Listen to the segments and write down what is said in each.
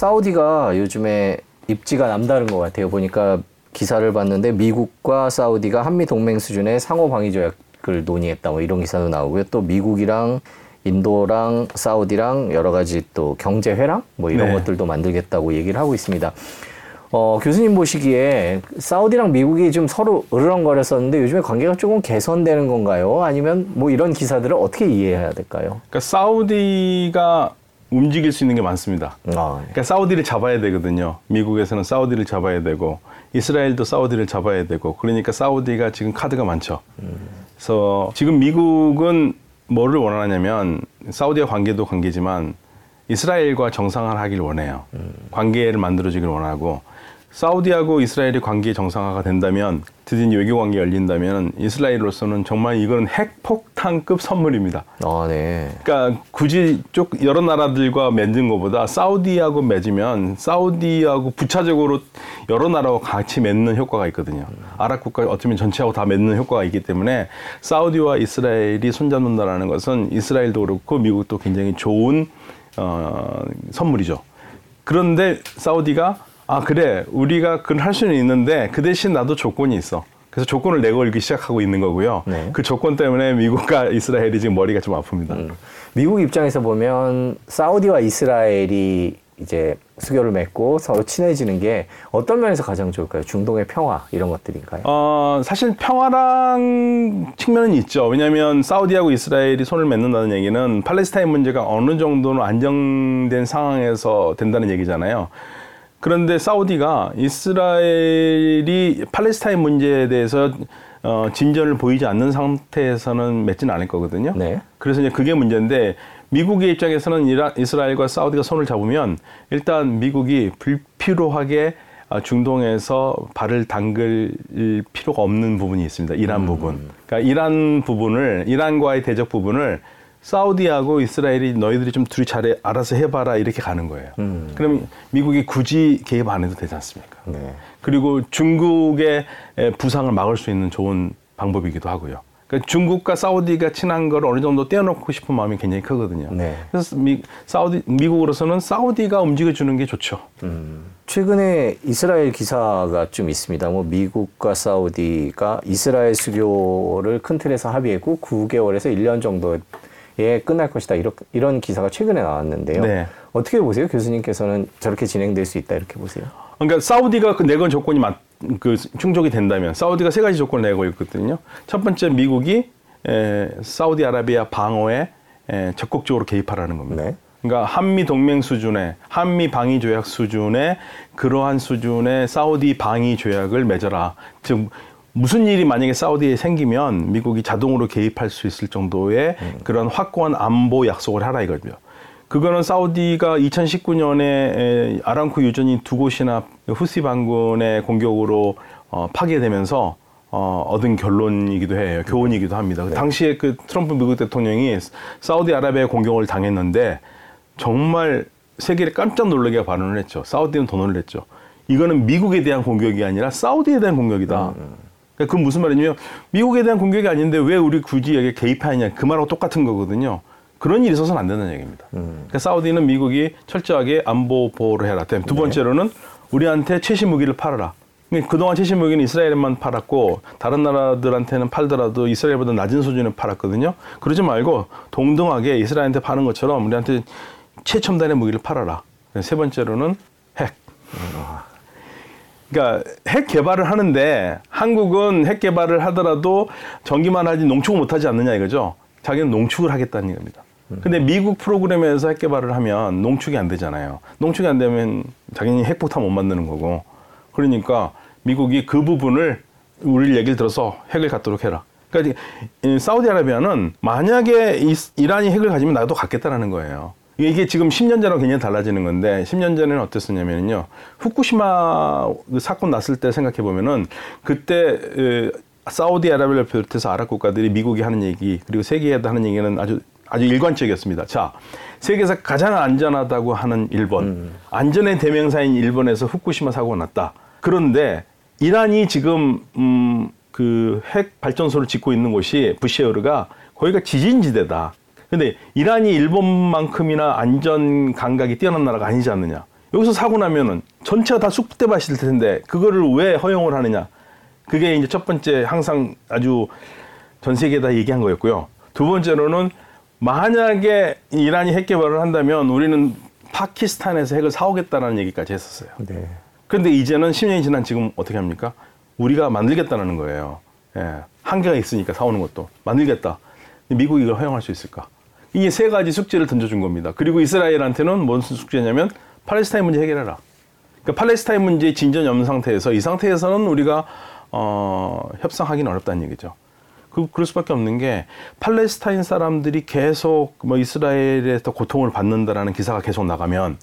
사우디가 요즘에 입지가 남다른 것 같아요. 보니까 기사를 봤는데 미국과 사우디가 한미 동맹 수준의 상호 방위 조약을 논의했다. 뭐 이런 기사도 나오고요. 또 미국이랑 인도랑 사우디랑 여러 가지 또 경제 회랑 뭐 이런 네. 것들도 만들겠다고 얘기를 하고 있습니다. 어, 교수님 보시기에 사우디랑 미국이 좀 서로 으르렁거렸었는데 요즘에 관계가 조금 개선되는 건가요? 아니면 뭐 이런 기사들을 어떻게 이해해야 될까요? 그러니까 사우디가 움직일 수 있는 게 많습니다. 아, 네. 그러니까 사우디를 잡아야 되거든요. 미국에서는 사우디를 잡아야 되고 이스라엘도 사우디를 잡아야 되고 그러니까 사우디가 지금 카드가 많죠. 그래서 지금 미국은 뭐를 원하냐면 사우디와 관계도 관계지만 이스라엘과 정상화하기를 원해요. 관계를 만들어주길 원하고 사우디하고 이스라엘이 관계 정상화가 된다면 드디어 외교 관계 열린다면 이스라엘로서는 정말 이거는 핵폭탄급 선물입니다. 아, 네. 그러니까 굳이 쪽 여러 나라들과 맺는 것보다 사우디하고 맺으면 사우디하고 부차적으로 여러 나라와 같이 맺는 효과가 있거든요. 아랍 국가 어쩌면 전체하고 다 맺는 효과가 있기 때문에 사우디와 이스라엘이 손잡는다라는 것은 이스라엘도 그렇고 미국도 굉장히 좋은 어, 선물이죠. 그런데 사우디가 아 그래 우리가 그걸 할 수는 있는데 그 대신 나도 조건이 있어. 그래서 조건을 내걸기 시작하고 있는 거고요. 네. 그 조건 때문에 미국과 이스라엘이 지금 머리가 좀 아픕니다. 음. 미국 입장에서 보면 사우디와 이스라엘이 이제 수교를 맺고 서로 친해지는 게 어떤 면에서 가장 좋을까요? 중동의 평화 이런 것들인가요? 어, 사실 평화랑 측면은 있죠. 왜냐하면 사우디하고 이스라엘이 손을 맺는다는 얘기는 팔레스타인 문제가 어느 정도는 안정된 상황에서 된다는 얘기잖아요. 그런데 사우디가 이스라엘이 팔레스타인 문제에 대해서 어, 진전을 보이지 않는 상태에서는 맺지는 않을 거거든요. 네. 그래서 이제 그게 문제인데 미국의 입장에서는 이라, 이스라엘과 사우디가 손을 잡으면 일단 미국이 불필요하게 아, 중동에서 발을 담글 필요가 없는 부분이 있습니다. 이란 부분. 그러니까 이란 부분을 이란과의 대적 부분을 사우디하고 이스라엘이 너희들이 좀 둘이 잘해 알아서 해봐라 이렇게 가는 거예요. 그럼 미국이 굳이 개입 안 해도 되지 않습니까? 네. 그리고 중국의 에, 부상을 막을 수 있는 좋은 방법이기도 하고요. 그러니까 중국과 사우디가 친한 걸 어느 정도 떼어놓고 싶은 마음이 굉장히 크거든요. 네. 그래서 미, 사우디 미국으로서는 사우디가 움직여주는 게 좋죠. 최근에 이스라엘 기사가 좀 있습니다. 뭐 미국과 사우디가 이스라엘 수교를 큰 틀에서 합의했고 9개월에서 1년 정도 에 끝날 것이다. 이런, 이런 기사가 최근에 나왔는데요. 네. 어떻게 보세요? 교수님께서는 저렇게 진행될 수 있다 이렇게 보세요? 그러니까 사우디가 그 내건 조건이 맞, 그 충족이 된다면 사우디가 세 가지 조건을 내고 있거든요. 첫 번째 미국이 에, 사우디아라비아 방어에 에, 적극적으로 개입하라는 겁니다. 네. 그러니까 한미 동맹 수준의 한미 방위 조약 수준의 그러한 수준의 사우디 방위 조약을 맺어라. 즉 무슨 일이 만약에 사우디에 생기면 미국이 자동으로 개입할 수 있을 정도의 그런 확고한 안보 약속을 하라 이거죠. 그거는 사우디가 2019년에 아람코 유전이 두 곳이나 후시 반군의 공격으로 어, 파괴되면서 어, 얻은 결론이기도 해요. 교훈이기도 합니다. 당시에 그 트럼프 미국 대통령이 사우디아라비아 공격을 당했는데 정말 세계를 깜짝 놀라게 발언을 했죠. 사우디는 더 놀랬죠. 이거는 미국에 대한 공격이 아니라 사우디에 대한 공격이다. 그러니까 그건 무슨 말이냐면 미국에 대한 공격이 아닌데 왜 우리 굳이 여기 개입하느냐 그 말하고 똑같은 거거든요. 그런 일이 있어서는 안 된다는 얘기입니다. 그러니까 사우디는 미국이 철저하게 안보 보호를 해라. 두 번째로는 우리한테 최신 무기를 팔아라. 그러니까 그동안 최신 무기는 이스라엘에만 팔았고 다른 나라들한테는 팔더라도 이스라엘보다 낮은 수준에 팔았거든요. 그러지 말고 동등하게 이스라엘한테 파는 것처럼 우리한테 최첨단의 무기를 팔아라. 세 번째로는 핵. 그러니까 핵 개발을 하는데 한국은 핵 개발을 하더라도 전기만 하지 농축을 못하지 않느냐 이거죠. 자기는 농축을 하겠다는 겁니다. 근데 미국 프로그램에서 핵 개발을 하면 농축이 안 되잖아요. 농축이 안 되면 자기는 핵폭탄 못 만드는 거고. 그러니까 미국이 그 부분을 우리 얘기를 들어서 핵을 갖도록 해라. 그러니까 이 사우디아라비아는 만약에 이, 이란이 핵을 가지면 나도 갖겠다라는 거예요. 이게 지금 10년 전하고 굉장히 달라지는 건데 10년 전에는 어땠었냐면요. 후쿠시마 그 사건 났을 때 생각해 보면은 그때 에, 사우디아라비아를 비롯해서 아랍 국가들이 미국이 하는 얘기 그리고 세계에도 하는 얘기는 아주 아주 일관적이었습니다. 자, 세계에서 가장 안전하다고 하는 일본, 안전의 대명사인 일본에서 후쿠시마 사고가 났다. 그런데 이란이 지금 음, 그 핵 발전소를 짓고 있는 곳이 부시에르가 거기가 지진지대다. 근데 이란이 일본만큼이나 안전 감각이 뛰어난 나라가 아니지 않느냐. 여기서 사고 나면은 전체가 다 쑥대밭일 텐데 그거를 왜 허용을 하느냐? 그게 이제 첫 번째 항상 아주 전 세계에 다 얘기한 거였고요. 두 번째로는 만약에 이란이 핵 개발을 한다면 우리는 파키스탄에서 핵을 사오겠다는 얘기까지 했었어요. 네. 근데 이제는 10년이 지난 지금 어떻게 합니까? 우리가 만들겠다는 거예요. 예. 한계가 있으니까 사오는 것도 만들겠다. 미국이 이걸 허용할 수 있을까? 이게 세 가지 숙제를 던져준 겁니다. 그리고 이스라엘한테는 무슨 숙제냐면 팔레스타인 문제 해결해라. 그러니까 팔레스타인 문제 진전이 없는 상태에서 이 상태에서는 우리가 어, 협상하기는 어렵다는 얘기죠. 그, 그럴 수밖에 없는 게 팔레스타인 사람들이 계속 뭐 이스라엘에서 고통을 받는다라는 기사가 계속 나가면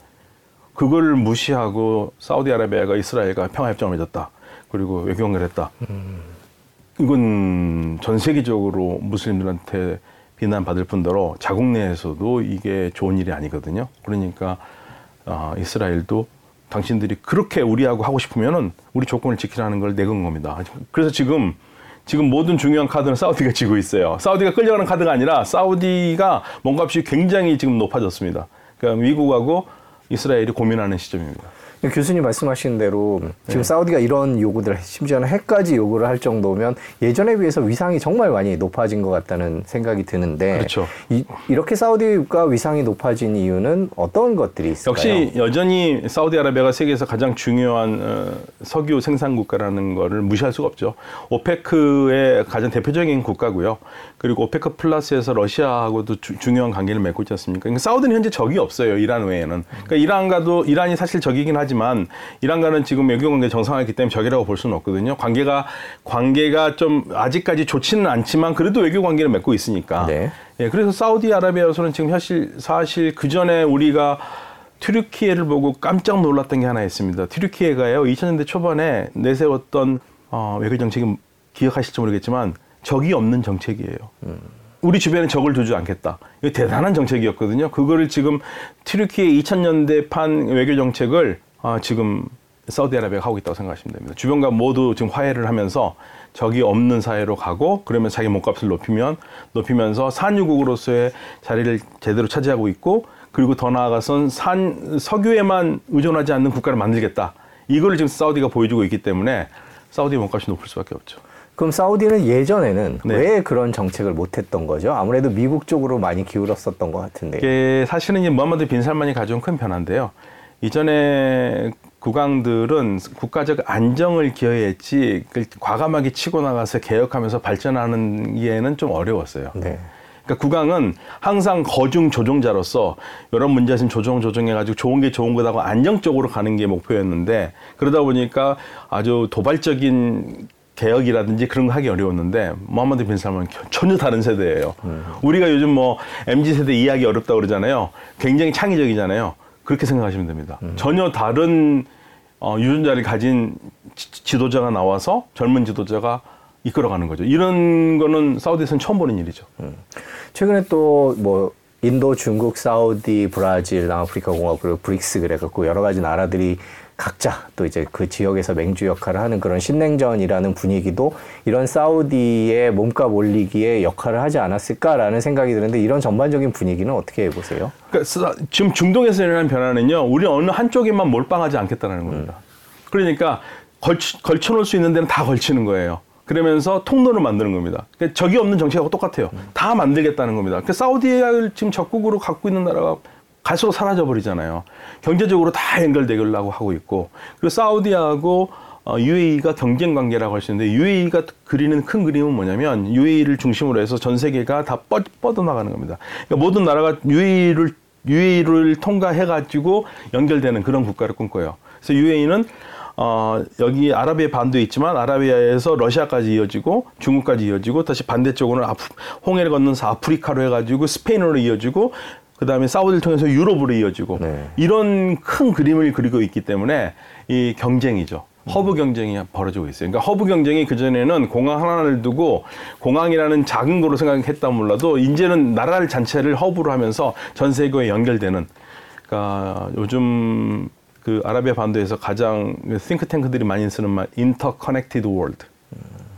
그걸 무시하고 사우디아라비아가 이스라엘과 평화협정을 맺었다. 그리고 외교관계를 했다. 이건 전 세계적으로 무슬림들한테 비난받을 뿐더러 자국 내에서도 이게 좋은 일이 아니거든요. 그러니까 아, 이스라엘도 당신들이 그렇게 우리하고 하고 싶으면은 우리 조건을 지키라는 걸 내건 겁니다. 그래서 지금 지금 모든 중요한 카드는 사우디가 지고 있어요. 사우디가 끌려가는 카드가 아니라 사우디가 몸값이 굉장히 지금 높아졌습니다. 그러니까 미국하고 이스라엘이 고민하는 시점입니다. 교수님 말씀하신 대로 네. 지금 사우디가 이런 요구들 심지어는 핵까지 요구를 할 정도면 예전에 비해서 위상이 정말 많이 높아진 것 같다는 생각이 드는데 그렇죠. 이, 이렇게 사우디가 위상이 높아진 이유는 어떤 것들이 있을까요? 역시 여전히 사우디아라비아가 세계에서 가장 중요한 어, 석유 생산 국가라는 거를 무시할 수가 없죠. 오페크의 가장 대표적인 국가고요. 그리고 오페크 플러스에서 러시아하고도 주- 중요한 관계를 맺고 있지 않습니까? 그러니까 사우디는 현재 적이 없어요. 이란 외에는. 그러니까 이란과도 이란이 사실 적이긴 하지 만 이란과는 지금 외교 관계 정상화했기 때문에 적이라고 볼 수는 없거든요. 관계가 관계가 좀 아직까지 좋지는 않지만 그래도 외교 관계를 맺고 있으니까. 네. 예, 그래서 사우디아라비아에서는 지금 사실 사실 그 전에 우리가 튀르키예를 보고 깜짝 놀랐던 게 하나 있습니다. 튀르키예가요 2000년대 초반에 내세웠던 어, 외교 정책이 기억하실지 모르겠지만 적이 없는 정책이에요. 우리 주변에 적을 두지 않겠다. 이거 대단한 정책이었거든요. 그거를 지금 튀르키예 2000년대 판 외교 정책을 아, 지금 사우디아라비아가 하고 있다고 생각하시면 됩니다. 주변과 모두 지금 화해를 하면서 적이 없는 사회로 가고 그러면 자기 몸값을 높이면 높이면서 산유국으로서의 자리를 제대로 차지하고 있고 그리고 더 나아가선 산 석유에만 의존하지 않는 국가를 만들겠다. 이거를 지금 사우디가 보여주고 있기 때문에 사우디의 몸값이 높을 수밖에 없죠. 그럼 사우디는 예전에는 네. 왜 그런 정책을 못했던 거죠? 아무래도 미국 쪽으로 많이 기울었었던 것 같은데. 이게 사실은 이제 무함마드 빈 살만이 가져온 큰 변화인데요. 이전에 국왕들은 국가적 안정을 기여했지 그 과감하게 치고 나가서 개혁하면서 발전하는 게는 좀 어려웠어요. 네. 그러니까 국왕은 항상 거중 조종자로서 여러 문제 있으면 조종 조정해가지고 좋은 게 좋은 거다고 안정적으로 가는 게 목표였는데 그러다 보니까 아주 도발적인 개혁이라든지 그런 거 하기 어려웠는데 모하마드 빈 살만은 전혀 다른 세대예요. 우리가 요즘 뭐 mz 세대 이해하기 어렵다 고 그러잖아요. 굉장히 창의적이잖아요. 그렇게 생각하시면 됩니다. 전혀 다른 어, 유전자를 가진 지- 지도자가 나와서 젊은 지도자가 이끌어가는 거죠. 이런 거는 사우디에서는 처음 보는 일이죠. 최근에 또 뭐 인도, 중국, 사우디, 브라질, 남아프리카 공화국 그리고 브릭스 그래갖고 여러 가지 나라들이 각자 또 이제 그 지역에서 맹주 역할을 하는 그런 신냉전이라는 분위기도 이런 사우디의 몸값 올리기에 역할을 하지 않았을까라는 생각이 드는데 이런 전반적인 분위기는 어떻게 보세요? 그러니까 사- 지금 중동에서 일어나는 변화는요, 우리 어느 한쪽에만 몰빵하지 않겠다는 겁니다. 그러니까 걸치, 걸쳐놓을 수 있는 데는 다 걸치는 거예요. 그러면서 통로를 만드는 겁니다. 그러니까 적이 없는 정책하고 똑같아요. 다 만들겠다는 겁니다. 그러니까 사우디를 지금 적국으로 갖고 있는 나라가 갈수록 사라져 버리잖아요. 경제적으로 다 연결되려고 하고 있고 그리고 사우디하고 어, UAE가 경쟁 관계라고 할 수 있는데 UAE가 그리는 큰 그림은 뭐냐면 UAE를 중심으로 해서 전 세계가 다 뻗, 뻗어나가는 겁니다. 그러니까 모든 나라가 UAE를 UAE를 통과해 가지고 연결되는 그런 국가를 꿈꿔요. 그래서 UAE는 어, 여기 아라비아 반도에 있지만 아라비아에서 러시아까지 이어지고 중국까지 이어지고 다시 반대쪽으로는 홍해를 건너서 아프리카로 해가지고 스페인으로 이어지고 그 다음에 사우디를 통해서 유럽으로 이어지고 네. 이런 큰 그림을 그리고 있기 때문에 이 경쟁이죠. 허브 경쟁이 벌어지고 있어요. 그러니까 허브 경쟁이 그전에는 공항 하나를 두고 공항이라는 작은 거로 생각했을지 몰라도 이제는 나라를 전체를 허브로 하면서 전 세계에 연결되는 그러니까 요즘 그 아라비아 반도에서 가장 싱크탱크들이 많이 쓰는 말 interconnected world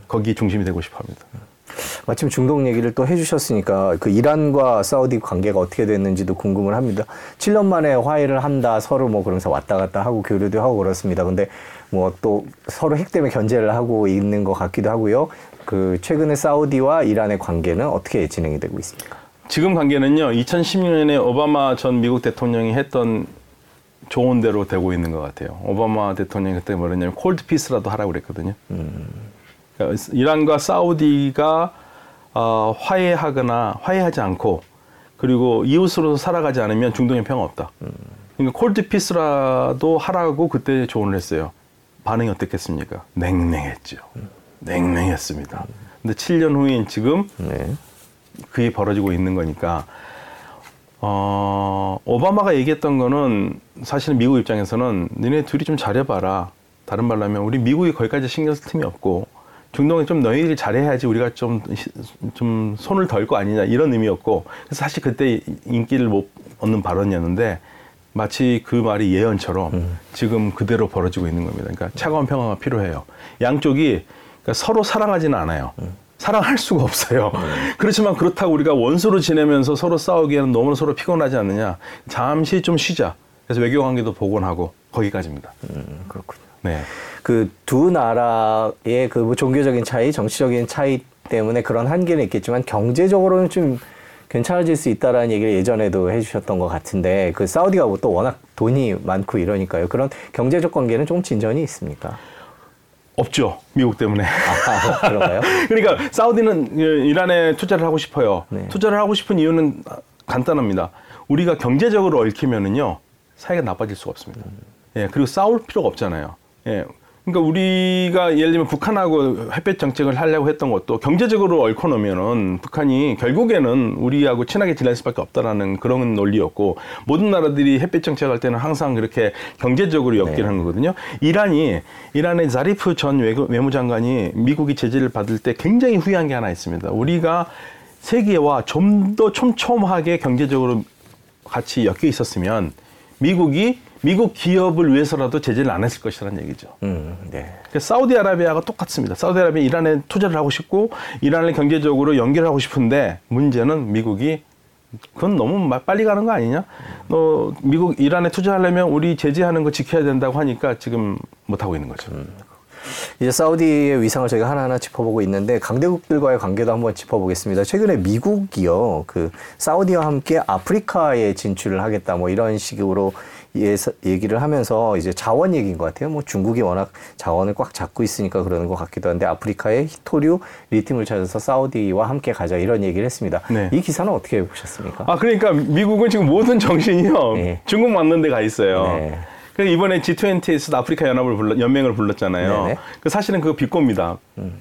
거기 중심이 되고 싶어 합니다. 마침 중동 얘기를 또 해주셨으니까 그 이란과 사우디 관계가 어떻게 됐는지도 궁금을 합니다. 7년 만에 화해를 한다 서로 뭐 그러면서 왔다 갔다 하고 교류도 하고 그렇습니다. 근데 뭐 또 서로 핵 때문에 견제를 하고 있는 것 같기도 하고요. 그 최근에 사우디와 이란의 관계는 어떻게 진행이 되고 있습니까? 지금 관계는요. 2016년에 오바마 전 미국 대통령이 했던 좋은 대로 되고 있는 것 같아요. 오바마 대통령이 그때 뭐랬냐면 콜드 피스라도 하라고 그랬거든요. 그러니까 이란과 사우디가 어, 화해하거나 화해하지 않고 그리고 이웃으로 살아가지 않으면 중동에 평화 없다. 그러니까 콜드 피스라도 하라고 그때 조언을 했어요. 반응이 어땠겠습니까? 냉랭했죠. 냉랭했습니다. 근데 7년 후인 지금 네. 그게 벌어지고 있는 거니까 어 오바마가 얘기했던 거는 사실은 미국 입장에서는 너네 둘이 좀 잘해봐라 다른 말로 하면 우리 미국이 거기까지 신경 쓸 틈이 없고 중동에 좀 너희들이 잘해야지 우리가 좀, 시- 좀 손을 덜 거 아니냐 이런 의미였고 그래서 사실 그때 인기를 못 얻는 발언이었는데 마치 그 말이 예언처럼 지금 그대로 벌어지고 있는 겁니다. 그러니까 차가운 평화가 필요해요. 양쪽이 그러니까 서로 사랑하지는 않아요. 사랑할 수가 없어요. 그렇지만 그렇다고 우리가 원수로 지내면서 서로 싸우기에는 너무 서로 피곤하지 않느냐. 잠시 좀 쉬자. 그래서 외교 관계도 복원하고 거기까지입니다. 음, 그렇군요. 네. 그두 나라의 그뭐 종교적인 차이, 정치적인 차이 때문에 그런 한계는 있겠지만 경제적으로는 좀 괜찮아질 수 있다라는 얘기를 예전에도 해주셨던 것 같은데 그 사우디가 뭐또 워낙 돈이 많고 이러니까요. 그런 경제적 관계는 좀 진전이 있습니까? 없죠. 미국 때문에. 아, 그런가요? 그러니까 사우디는 이란에 투자를 하고 싶어요. 네. 투자를 하고 싶은 이유는 간단합니다. 우리가 경제적으로 얽히면은요 사이가 나빠질 수가 없습니다. 예 그리고 싸울 필요가 없잖아요. 예. 그러니까 우리가 예를 들면 북한하고 햇볕 정책을 하려고 했던 것도 경제적으로 얽혀 놓으면은 북한이 결국에는 우리하고 친하게 지낼 수밖에 없다라는 그런 논리였고 모든 나라들이 햇볕 정책할 때는 항상 그렇게 경제적으로 엮기를 네. 거거든요. 이란이 이란의 자리프 전 외무장관이 미국이 제재를 받을 때 굉장히 후회한 게 하나 있습니다. 우리가 세계와 좀 더 촘촘하게 경제적으로 같이 엮여 있었으면 미국이 미국 기업을 위해서라도 제재를 안 했을 것이라는 얘기죠. 음, 네. 그러니까 사우디아라비아가 똑같습니다. 사우디아라비아 이란에 투자를 하고 싶고 이란을 경제적으로 연결하고 싶은데 문제는 미국이 그건 너무 마- 빨리 가는 거 아니냐? 너 미국 이란에 투자하려면 우리 제재하는 거 지켜야 된다고 하니까 지금 못 하고 있는 거죠. 이제 사우디의 위상을 저희가 하나하나 짚어보고 있는데 강대국들과의 관계도 한번 짚어보겠습니다. 최근에 미국이요, 그 사우디와 함께 아프리카에 진출을 하겠다, 뭐 이런 식으로 예서, 얘기를 하면서 이제 자원 얘기인 것 같아요. 뭐 중국이 워낙 자원을 꽉 잡고 있으니까 그러는 것 같기도 한데 아프리카에 히토류, 리튬을 찾아서 사우디와 함께 가자 이런 얘기를 했습니다. 네. 이 기사는 어떻게 보셨습니까? 아 그러니까 미국은 지금 모든 정신이요 네. 중국 맞는 데 가 있어요. 네. 그래서 이번에 G20에서 아프리카 연합을 불러 연맹을 불렀잖아요. 네네. 그 사실은 그거 비꼬입니다.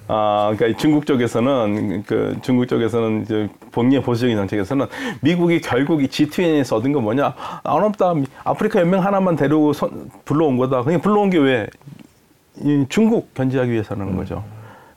아 그러니까 중국 쪽에서는 그 중국 쪽에서는 이제 본의 보수적인 정책에서는 미국이 결국 이 G20에서 얻은 건 뭐냐? 안 없다. 아프리카 연맹 하나만 데리고 선- 불러온 거다. 그냥 불러온 게 왜? 이 중국 견제하기 위해서라는 거죠.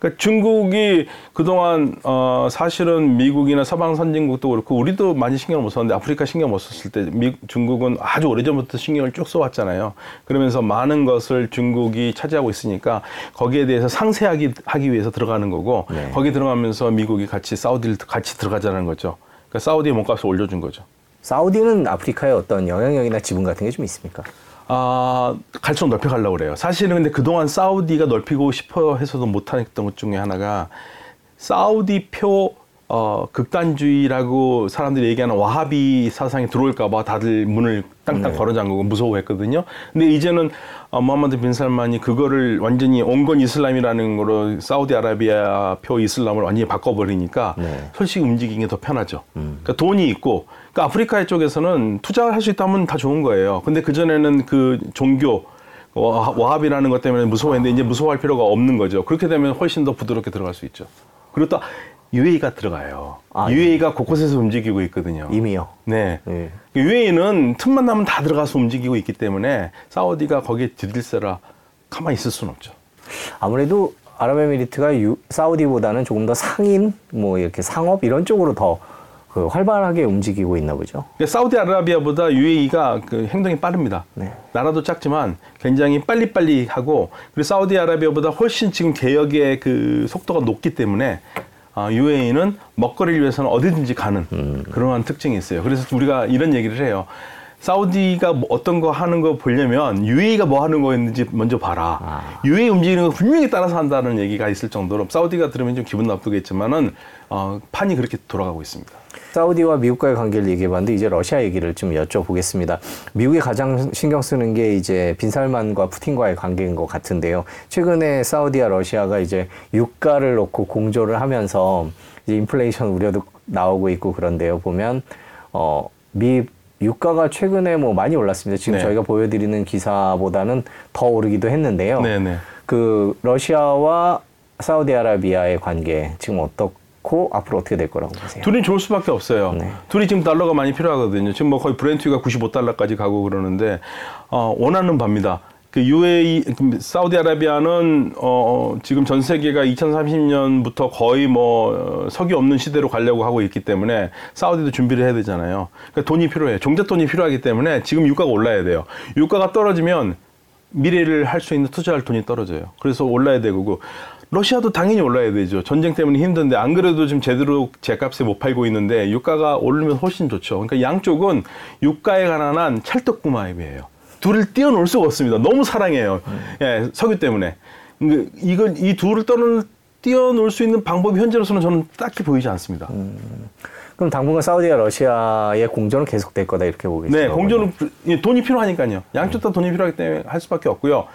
그러니까 중국이 그동안 어 사실은 미국이나 서방 선진국도 그렇고 우리도 많이 신경을 못 썼는데 아프리카 신경 못 썼을 때 미, 중국은 아주 오래전부터 신경을 쭉 써왔잖아요. 그러면서 많은 것을 중국이 차지하고 있으니까 거기에 대해서 상세하기 하기 위해서 들어가는 거고 네. 거기 들어가면서 미국이 같이 사우디를 같이 들어가자는 거죠. 그러니까 사우디의 몸값을 올려준 거죠. 사우디는 아프리카에 어떤 영향력이나 지분 같은 게 좀 있습니까? 아, 갈수록 넓혀가려고 그래요. 사실은 근데 그동안 사우디가 넓히고 싶어 해서도 못했던 것 중에 하나가 사우디 표 어, 극단주의라고 사람들이 얘기하는 와하비 사상이 들어올까봐 다들 문을 땅땅 걸어 잠그고 무서워했거든요. 근데 이제는 어, 모하마드 빈 살만이 그거를 완전히 온건 이슬람이라는 거로 사우디아라비아 표 이슬람을 완전히 바꿔버리니까 네. 솔직히 움직이는 게 더 편하죠. 그러니까 돈이 있고, 그러니까 아프리카 쪽에서는 투자를 할 수 있다면 다 좋은 거예요. 근데 그전에는 그 종교, 와- 와합이라는 것 때문에 무서워했는데 이제 무서워할 필요가 없는 거죠. 그렇게 되면 훨씬 더 부드럽게 들어갈 수 있죠. 그리고 또 UAE가 들어가요. 아, UAE가 곳곳에서 움직이고 있거든요. 이미요. 네. 네. UAE는 틈만 나면 다 들어가서 움직이고 있기 때문에 사우디가 거기에 들일세라 가만히 있을 수는 없죠. 아무래도 아랍에미리트가 유- 사우디보다는 조금 더 상인, 뭐 이렇게 상업 이런 쪽으로 더 그 활발하게 움직이고 있나 보죠. 그러니까 사우디아라비아보다 UAE가 그 행동이 빠릅니다. 네. 나라도 작지만 굉장히 빨리빨리 하고 그리고 사우디아라비아보다 훨씬 지금 개혁의 그 속도가 높기 때문에 아, UAE는 먹거리를 위해서는 어디든지 가는 그러한 특징이 있어요. 그래서 우리가 이런 얘기를 해요. 사우디가 뭐 어떤 거 하는 거 보려면 UAE가 뭐 하는 거였는지 먼저 봐라. 아. UAE 움직이는 거 분명히 따라서 한다는 얘기가 있을 정도로 사우디가 들으면 좀 기분 나쁘겠지만은 어, 판이 그렇게 돌아가고 있습니다. 사우디와 미국과의 관계를 얘기해봤는데 이제 러시아 얘기를 좀 여쭤보겠습니다. 미국이 가장 신경 쓰는 게 이제 빈살만과 푸틴과의 관계인 것 같은데요. 최근에 사우디와 러시아가 이제 유가를 놓고 공조를 하면서 이제 인플레이션 우려도 나오고 있고 그런데요. 보면 어 미 유가가 최근에 뭐 많이 올랐습니다. 지금 네. 저희가 보여드리는 기사보다는 더 오르기도 했는데요. 네 네. 그 러시아와 사우디아라비아의 관계 지금 어떻 고 앞으로 어떻게 될 거라고 보세요? 둘이 좋을 수밖에 없어요. 네. 둘이 지금 달러가 많이 필요하거든요. 지금 뭐 거의 브렌트가 95달러까지 가고 그러는데 어, 원하는 바입니다. 그 UAE, 그 사우디아라비아는 어, 지금 전 세계가 2030년부터 거의 뭐 어, 석유 없는 시대로 가려고 하고 있기 때문에 사우디도 준비를 해야 되잖아요. 그러니까 돈이 필요해요. 종잣돈이 필요하기 때문에 지금 유가가 올라야 돼요. 유가가 떨어지면 미래를 할 수 있는 투자할 돈이 떨어져요. 그래서 올라야 되고 러시아도 당연히 올라야 되죠. 전쟁 때문에 힘든데 안 그래도 지금 제대로 제값에 못 팔고 있는데 유가가 오르면 훨씬 좋죠. 그러니까 양쪽은 유가에 관한 한 찰떡구마입이에요. 둘을 띄어놓을 수가 없습니다. 너무 사랑해요. 예, 석유 때문에. 그, 이걸 이 둘을 떠는 띄어놓을 수 있는 방법이 현재로서는 저는 딱히 보이지 않습니다. 그럼 당분간 사우디와 러시아의 공조는 계속될 거다 이렇게 있어요. 네, 예, 돈이 필요하니까요. 양쪽 다 돈이 필요하기 때문에 할 수밖에 없고요.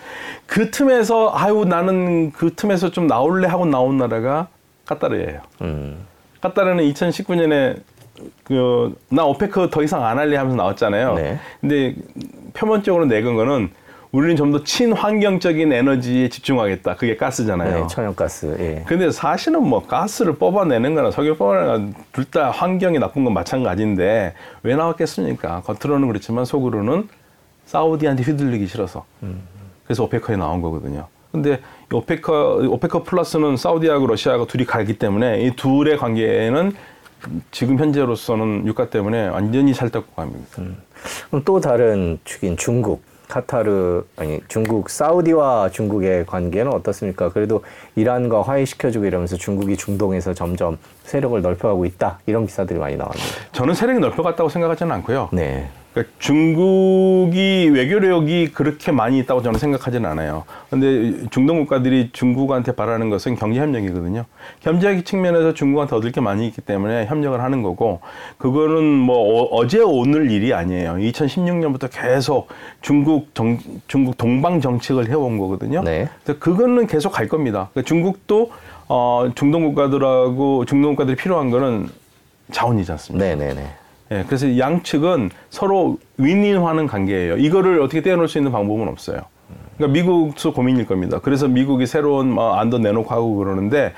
그 틈에서 아유 나는 그 틈에서 좀 나올래 하고 나온 나라가 카타르예요. 음, 카타르는 2019년에 그나 오페크 더 이상 안 할래 하면서 나왔잖아요. 네. 근데 표면적으로 내건 거는 우리는 좀 더 친환경적인 에너지에 집중하겠다. 그게 가스잖아요. 네, 천연가스. 예. 근데 사실은 뭐 가스를 뽑아내는 거나 석유 뽑아내는 거나 둘다 환경이 나쁜 건 마찬가지인데 왜 나왔겠습니까? 겉으로는 그렇지만 속으로는 사우디한테 휘둘리기 싫어서. 그래서 오페커에 나온 거거든요. 근데 이 오페커 오페커 플러스는 사우디하고 러시아가 둘이 갈기 때문에 이 둘의 관계는 지금 현재로서는 유가 때문에 완전히 찰떡궁합입니다. 그럼 또 다른 축인 중국, 카타르 아니 중국, 사우디와 중국의 관계는 어떻습니까? 그래도 이란과 화해시켜주고 이러면서 중국이 중동에서 점점 세력을 넓혀가고 있다 이런 기사들이 많이 나왔는데. 저는 세력이 넓혀갔다고 생각하지는 않고요. 네. 그러니까 중국이 외교력이 그렇게 많이 있다고 저는 생각하지는 않아요. 근데 중동 국가들이 중국한테 바라는 것은 경제 협력이거든요. 경제 측면에서 중국한테 얻을 게 많이 있기 때문에 협력을 하는 거고 그거는 뭐 어, 어제 오늘 일이 아니에요. 2016년부터 계속 중국 정, 중국 동방 정책을 해온 거거든요. 네. 그래서 그거는 계속 갈 겁니다. 그러니까 중국도 어, 중동 국가들하고 중동 국가들이 필요한 거는 자원이지 않습니까? 네네네. 예, 그래서 양측은 서로 윈윈하는 관계예요. 이거를 어떻게 떼어놓을 수 있는 방법은 없어요. 그러니까 미국도 고민일 겁니다. 그래서 미국이 새로운 뭐 안도 내놓고 하고 그러는데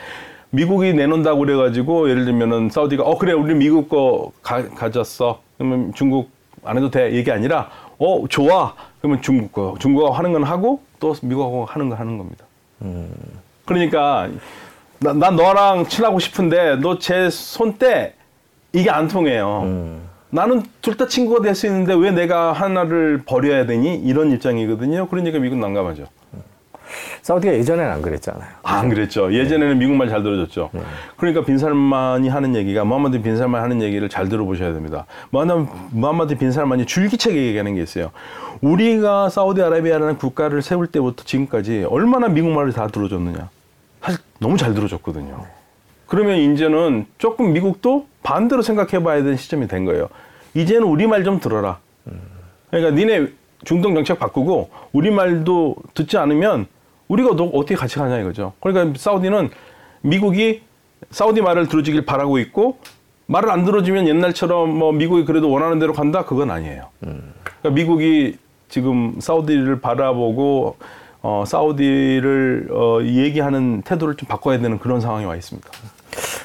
미국이 내놓는다고 그래가지고 예를 들면은 사우디가 어 그래 우리 미국 거 가, 가졌어. 그러면 중국 안 해도 돼 얘기 아니라 어 좋아. 그러면 중국 거 중국하고 하는 건 하고 또 미국하고 하는 거 하는 겁니다. 그러니까 나, 난 너랑 친하고 싶은데 너 제손떼 이게 안 통해요. 나는 둘 다 친구가 될 수 있는데 왜 내가 하나를 버려야 되니 이런 입장이거든요. 그러니까 미국 난감하죠. 사우디가 예전에는 안 그랬잖아요. 안 그랬죠. 예전에는 미국 말 잘 들어줬죠. 그러니까 빈살만이 하는 얘기가 무함마드 빈살만 하는 얘기를 잘 들어보셔야 됩니다. 무함마드 빈살만이 줄기차게 얘기하는 게 있어요. 우리가 사우디아라비아라는 국가를 세울 때부터 지금까지 얼마나 미국 말을 다 들어줬느냐. 사실 너무 잘 들어줬거든요. 그러면 이제는 조금 미국도 반대로 생각해 봐야 되는 시점이 된 거예요. 이제는 우리 말 좀 들어라. 그러니까 니네 중동 정책 바꾸고 우리 말도 듣지 않으면 우리가 너 어떻게 같이 가냐 이거죠. 그러니까 사우디는 미국이 사우디 말을 들어주길 바라고 있고 말을 안 들어주면 옛날처럼 뭐 미국이 그래도 원하는 대로 간다 그건 아니에요. 그러니까 미국이 지금 사우디를 바라보고 어, 사우디를 어, 얘기하는 태도를 좀 바꿔야 되는 그런 상황에 와 있습니다.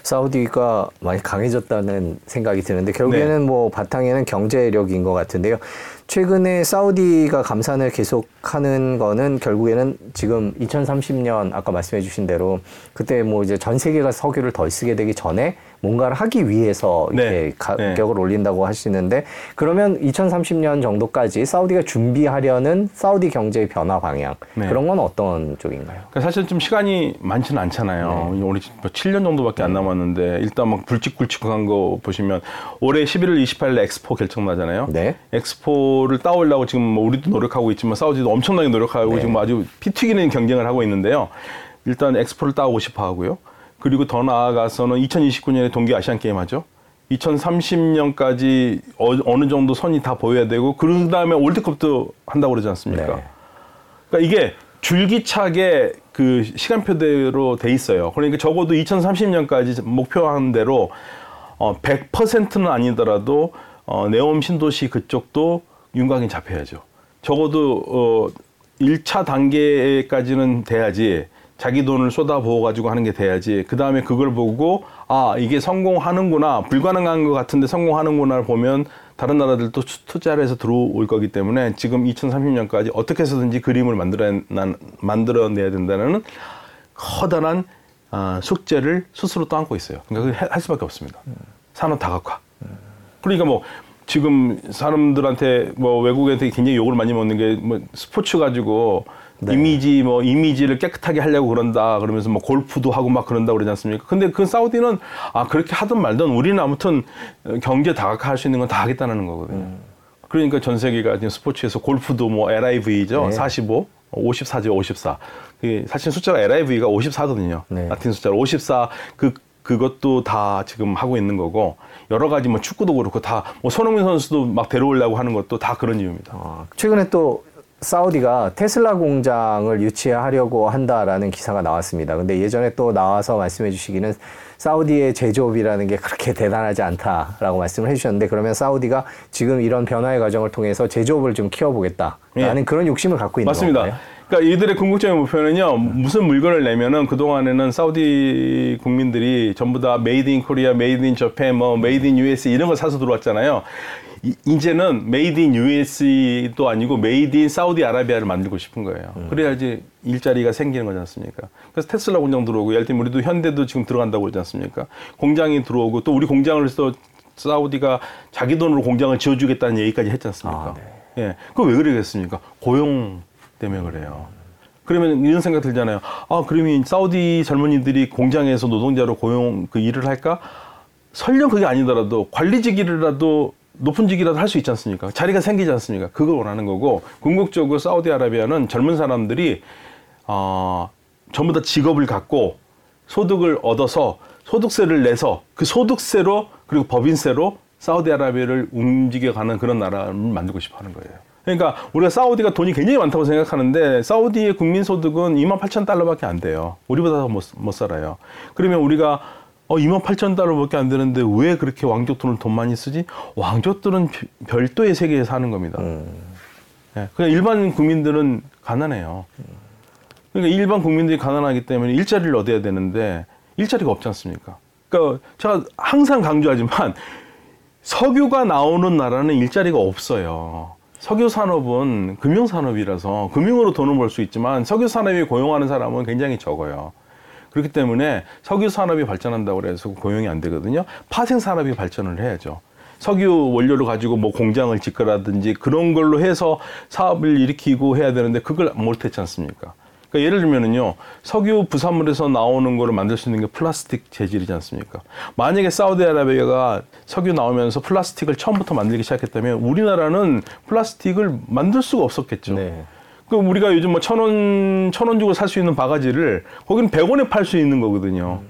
사우디가 많이 강해졌다는 생각이 드는데 결국에는 네. 뭐 바탕에는 경제력인 것 같은데요. 최근에 사우디가 감산을 계속하는 거는 결국에는 지금 2030년 아까 말씀해주신 대로 그때 뭐 이제 전 세계가 석유를 덜 쓰게 되기 전에 뭔가를 하기 위해서 네. 이렇게 가격을 올린다고 하시는데 그러면 2030년 정도까지 사우디가 준비하려는 사우디 경제의 변화 방향 네. 그런 건 어떤 쪽인가요? 그러니까 사실 좀 시간이 많지는 않잖아요. 네. 우리 뭐 7년 정도밖에 안 남았는데 일단 막 굵직굵직한 거 보시면 올해 11월 28일 엑스포 결정 나잖아요. 네. 엑스포를 따오려고 지금 뭐 우리도 노력하고 있지만 사우디도 엄청나게 노력하고 네. 지금 아주 피 튀기는 경쟁을 하고 있는데요. 일단 엑스포를 따오고 싶어 하고요. 그리고 더 나아가서는 2029년에 동계 아시안 게임 하죠. 2030년까지 어, 느 정도 선이 다 보여야 되고 그런 다음에 월드컵도 한다고 그러지 않습니까? 네. 그러니까 이게 줄기차게 그 시간표대로 돼 있어요. 그러니까 적어도 2030년까지 목표한 대로 어 100%는 아니더라도 어 네옴 신도시 그쪽도 윤곽이 잡혀야죠. 적어도 어 1차 단계까지는 돼야지 자기 돈을 쏟아부어 가지고 하는 게 돼야지 그 다음에 그걸 보고 아 이게 성공하는구나 불가능한 것 같은데 성공하는구나를 보면 다른 나라들도 투- 투자를 해서 들어올 거기 때문에 지금 2030년까지 어떻게 해서든지 그림을 만들어 만들어내야 된다는 커다란 아, 숙제를 스스로 떠안고 있어요. 그러니까 할 수밖에 없습니다. 산업 다각화. 그러니까 뭐 지금 사람들한테 뭐 외국한테 굉장히 욕을 많이 먹는 게 뭐 스포츠 가지고 이미지 뭐 이미지를 깨끗하게 하려고 그런다 그러면서 뭐 골프도 하고 막 그런다 그러지 않습니까? 근데 그 사우디는 아 그렇게 하든 말든 우리는 아무튼 경제 다각화할 수 있는 건 다 하겠다는 거거든요. 그러니까 전 세계가 지금 스포츠에서 골프도 뭐 LIV죠. 네. 45, 54죠, 54. 그게 사실 숫자가 LIV가 54거든요. 네. 라틴 숫자로 54. 그 그것도 다 지금 하고 있는 거고 여러 가지 뭐 축구도 그렇고 다 뭐 손흥민 선수도 막 데려오려고 하는 것도 다 그런 이유입니다. 아, 최근에 또 사우디가 테슬라 공장을 유치하려고 한다라는 기사가 나왔습니다. 근데 예전에 또 나와서 말씀해 주시기는 사우디의 제조업이라는 게 그렇게 대단하지 않다라고 말씀을 해 주셨는데 그러면 사우디가 지금 이런 변화의 과정을 통해서 제조업을 좀 키워보겠다라는 예. 그런 욕심을 갖고 있는 맞습니다. 건가요? 그러니까 이들의 궁극적인 목표는요, 무슨 물건을 내면은 그 동안에는 사우디 국민들이 전부 다 made in Korea, made in Japan, 뭐 made in US 이런 거 사서 들어왔잖아요. 이- 이제는 made in US도 아니고 made in Saudi Arabia를 만들고 싶은 거예요. 그래야지 일자리가 생기는 거지 않습니까? 그래서 테슬라 공장 들어오고 예를 들면 우리도 현대도 지금 들어간다고 그러지 않습니까? 공장이 들어오고 또 우리 공장을 해서 사우디가 자기 돈으로 공장을 지어주겠다는 얘기까지 했지 않습니까? 아, 예. 그거 왜 그러겠습니까? 고용 때문에 그래요. 그러면 이런 생각 들잖아요. 아, 그러면 사우디 젊은이들이 공장에서 노동자로 고용 그 일을 할까? 설령 그게 아니더라도 관리직이라도 높은 직이라도 할 수 있지 않습니까? 자리가 생기지 않습니까? 그걸 원하는 거고 궁극적으로 사우디아라비아는 젊은 사람들이 어, 전부 다 직업을 갖고 소득을 얻어서 소득세를 내서 그 소득세로 그리고 법인세로 사우디아라비아를 움직여가는 그런 나라를 만들고 싶어 하는 거예요. 그러니까 우리가 사우디가 돈이 굉장히 많다고 생각하는데 사우디의 국민 소득은 2만 8천 달러밖에 안 돼요. 우리보다 더못못 살아요. 그러면 우리가 어 2만 8천 달러밖에 안 되는데 왜 그렇게 왕족 돈을 돈 많이 쓰지? 왕족들은 별- 별도의 세계에 사는 겁니다. 예, 그냥 일반 국민들은 가난해요. 그러니까 일반 국민들이 가난하기 때문에 일자리를 얻어야 되는데 일자리가 없지 않습니까? 그러니까 제가 항상 강조하지만 석유가 나오는 나라는 일자리가 없어요. 석유 산업은 금융 산업이라서 금융으로 돈을 벌 수 있지만 석유 산업이 고용하는 사람은 굉장히 적어요. 그렇기 때문에 석유 산업이 발전한다고 해서 고용이 안 되거든요. 파생 산업이 발전을 해야죠. 석유 원료를 가지고 뭐 공장을 짓거라든지 그런 걸로 해서 사업을 일으키고 해야 되는데 그걸 못 했지 않습니까? 그러니까 예를 들면은요, 석유 부산물에서 나오는 거를 만들 수 있는 게 플라스틱 재질이지 않습니까? 만약에 사우디아라비아가 석유 나오면서 플라스틱을 처음부터 만들기 시작했다면 우리나라는 플라스틱을 만들 수가 없었겠죠. 네. 그 우리가 요즘 뭐 천 원, 천 원 주고 살 수 있는 바가지를 거기는 백 원에 팔 수 있는 거거든요.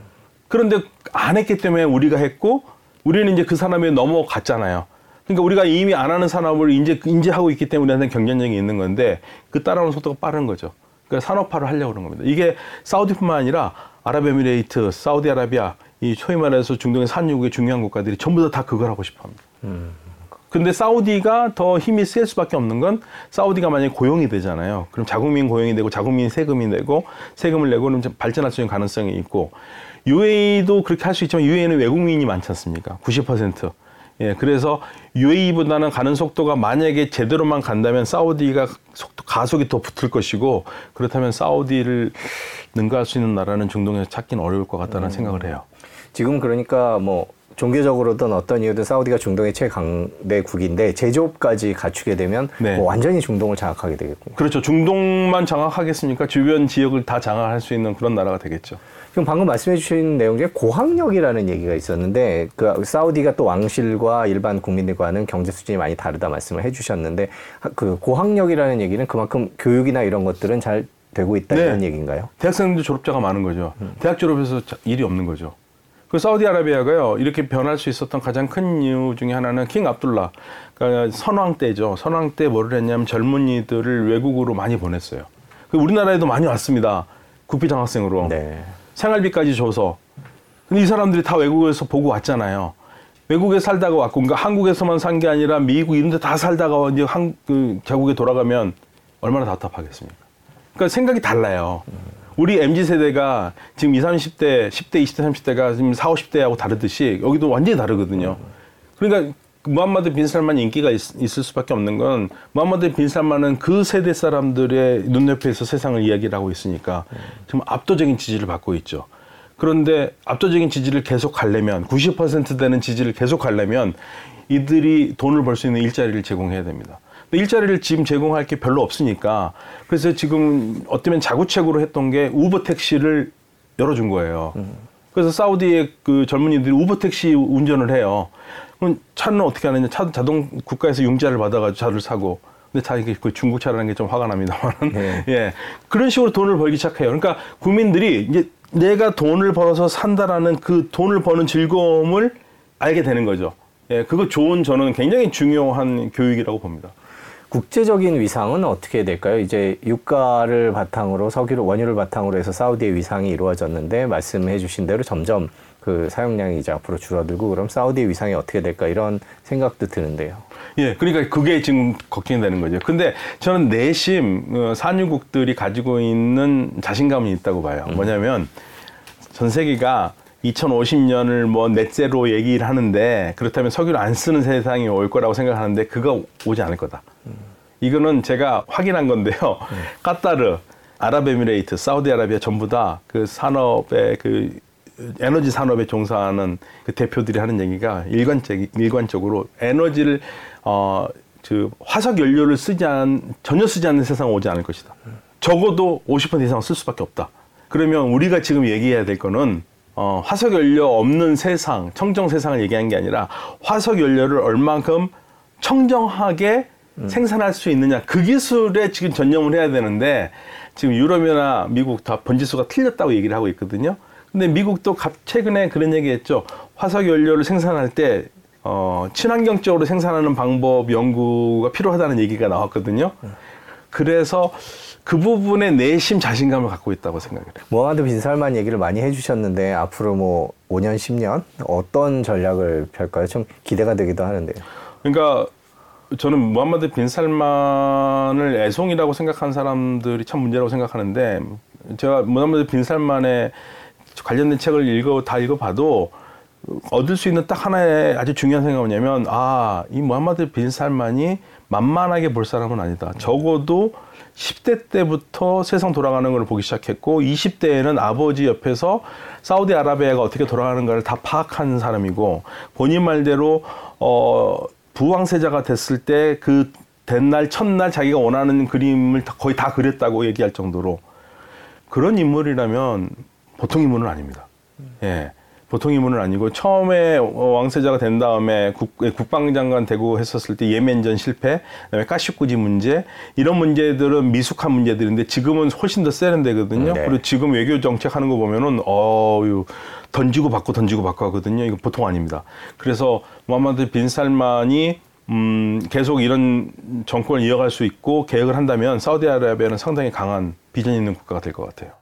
그런데 안 했기 때문에 우리가 했고 우리는 이제 그 사람에 넘어갔잖아요. 그러니까 우리가 이미 안 하는 산업을 이제 인지하고 있기 때문에 우리한테 경쟁력이 있는 건데 그 따라오는 속도가 빠른 거죠. 그러니까 산업화를 하려고 그런 겁니다. 이게 사우디뿐만 아니라 아랍에미레이트, 사우디아라비아, 이 소위 말해서 중동의 산유국의 중요한 국가들이 전부 다, 다 그걸 하고 싶어 합니다. 근데 사우디가 더 힘이 셀 수밖에 없는 건 사우디가 만약에 고용이 되잖아요. 그럼 자국민 고용이 되고 자국민 세금이 내고 세금을 내고 그럼 좀 발전할 수 있는 가능성이 있고 UAE도 그렇게 할 수 있지만 UAE는 외국민이 많지 않습니까? 90%. 예, 그래서 UAE보다는 가는 속도가 만약에 제대로만 간다면 사우디가 속도 가속이 더 붙을 것이고 그렇다면 사우디를 능가할 수 있는 나라는 중동에서 찾기는 어려울 것 같다는 생각을 해요. 지금 그러니까 뭐 종교적으로든 어떤 이유든 사우디가 중동의 최강대국인데 제조업까지 갖추게 되면 네. 뭐 완전히 중동을 장악하게 되겠군요. 그렇죠. 중동만 장악하겠습니까? 주변 지역을 다 장악할 수 있는 그런 나라가 되겠죠. 지금 방금 말씀해 주신 내용 중에 고학력이라는 얘기가 있었는데 그 사우디가 또 왕실과 일반 국민들과는 경제 수준이 많이 다르다 말씀을 해 주셨는데 하- 그 고학력이라는 얘기는 그만큼 교육이나 이런 것들은 잘 되고 있다 네. 이런 얘기인가요? 대학생들 졸업자가 많은 거죠. 대학 졸업해서 자- 일이 없는 거죠. 그 사우디아라비아가요 이렇게 변할 수 있었던 가장 큰 이유 중에 하나는 킹 압둘라 그러니까 선왕 때죠. 선왕 때 뭐를 했냐면 젊은이들을 외국으로 많이 보냈어요. 그 우리나라에도 많이 왔습니다. 국비 장학생으로 네. 생활비까지 줘서. 근데 이 사람들이 다 외국에서 보고 왔잖아요. 외국에 살다가 왔고, 그러니까 한국에서만 산 게 아니라 미국 이런 데 다 살다가 이제 한, 그, 자국에 돌아가면 얼마나 답답하겠습니까? 그러니까 생각이 달라요. 우리 MZ 세대가 지금 20, 30대, 10대, 20대, 30대가 지금 40, 50대하고 다르듯이 여기도 완전히 다르거든요. 그러니까 무함마드 빈 살만 인기가 있, 을 수밖에 없는 건 무함마드 빈 살만은 그 세대 사람들의 눈높이에서 세상을 이야기를 하고 있으니까 지금 압도적인 지지를 받고 있죠. 그런데 압도적인 지지를 계속 가려면 90% 되는 지지를 계속 가려면 이들이 돈을 벌 수 있는 일자리를 제공해야 됩니다. 일자리를 지금 제공할 게 별로 없으니까 그래서 지금 어쩌면 자구책으로 했던 게 우버 택시를 열어준 거예요. 그래서 사우디의 그 젊은이들이 우버 택시 운전을 해요. 그럼 차는 어떻게 하느냐? 차 자동 국가에서 융자를 받아가지고 차를 사고. 근데 차 이게 그 중국 차라는 게 좀 화가 납니다만, 네. 예 그런 식으로 돈을 벌기 시작해요. 그러니까 국민들이 이제 내가 돈을 벌어서 산다라는 그 돈을 버는 즐거움을 알게 되는 거죠. 예, 그거 좋은 저는 굉장히 중요한 교육이라고 봅니다. 국제적인 위상은 어떻게 될까요? 이제 유가를 바탕으로 석유를 원유를 바탕으로 해서 사우디의 위상이 이루어졌는데 말씀해 주신 대로 점점 그 사용량이 이제 앞으로 줄어들고 그럼 사우디의 위상이 어떻게 될까 이런 생각도 드는데요. 예, 그러니까 그게 지금 걱정이 되는 거죠. 근데 저는 내심 어, 산유국들이 가지고 있는 자신감이 있다고 봐요. 뭐냐면 전 세계가 2050년을 뭐 넷제로 얘기를 하는데 그렇다면 석유를 안 쓰는 세상이 올 거라고 생각하는데 그거 오지 않을 거다. 이거는 제가 확인한 건데요. 카타르, 아랍에미레이트, 사우디아라비아 전부 다 그 산업의 그 에너지 산업에 종사하는 그 대표들이 하는 얘기가 일관적 일관적으로 에너지를 어 그 화석 연료를 쓰지 않 전혀 쓰지 않는 세상 오지 않을 것이다. 적어도 50% 이상 쓸 수밖에 없다. 그러면 우리가 지금 얘기해야 될 거는 어, 화석 연료 없는 세상, 청정 세상을 얘기하는 게 아니라 화석 연료를 얼만큼 청정하게 생산할 수 있느냐 그 기술에 지금 전념을 해야 되는데 지금 유럽이나 미국 다 번지수가 틀렸다고 얘기를 하고 있거든요. 근데 미국도 갑- 최근에 그런 얘기했죠. 화석 연료를 생산할 때 어, 친환경적으로 생산하는 방법 연구가 필요하다는 얘기가 나왔거든요. 그래서 그 부분에 내심 자신감을 갖고 있다고 생각을 해요. 모하마드 빈 살만 얘기를 많이 해주셨는데 앞으로 뭐 5년, 10년 어떤 전략을 펼까요? 좀 기대가 되기도 하는데요. 그러니까 저는 무함마드 빈 살만을 애송이라고 생각하는 사람들이 참 문제라고 생각하는데 제가 무함마드 빈 살만의 관련된 책을 읽어 다 읽어봐도 얻을 수 있는 딱 하나의 아주 중요한 생각은 뭐냐면 아 이 무함마드 빈 살만이 만만하게 볼 사람은 아니다. 적어도 10대 때부터 세상 돌아가는 걸 보기 시작했고 20대에는 아버지 옆에서 사우디아라비아가 어떻게 돌아가는가를 다 파악한 사람이고 본인 말대로 어 부왕세자가 됐을 때그 된날 첫날 자기가 원하는 그림을 다- 거의 다 그렸다고 얘기할 정도로 그런 인물이라면 보통 인물은 아닙니다. 예. 보통 인물은 아니고 처음에 어, 왕세자가 된 다음에 국, 국방장관 되고 했었을 때 예멘전 실패, 그다음에 까시꾸지 문제 이런 문제들은 미숙한 문제들인데 지금은 훨씬 더 세련되거든요. 네. 그리고 지금 외교 정책 하는 거 보면은 어유 던지고 받고 던지고 받고 하거든요. 이거 보통 아닙니다. 그래서 무함마드 빈 살만이 음, 계속 이런 정권을 이어갈 수 있고 계획을 한다면 사우디아라비아는 상당히 강한 비전 있는 국가가 될 것 같아요.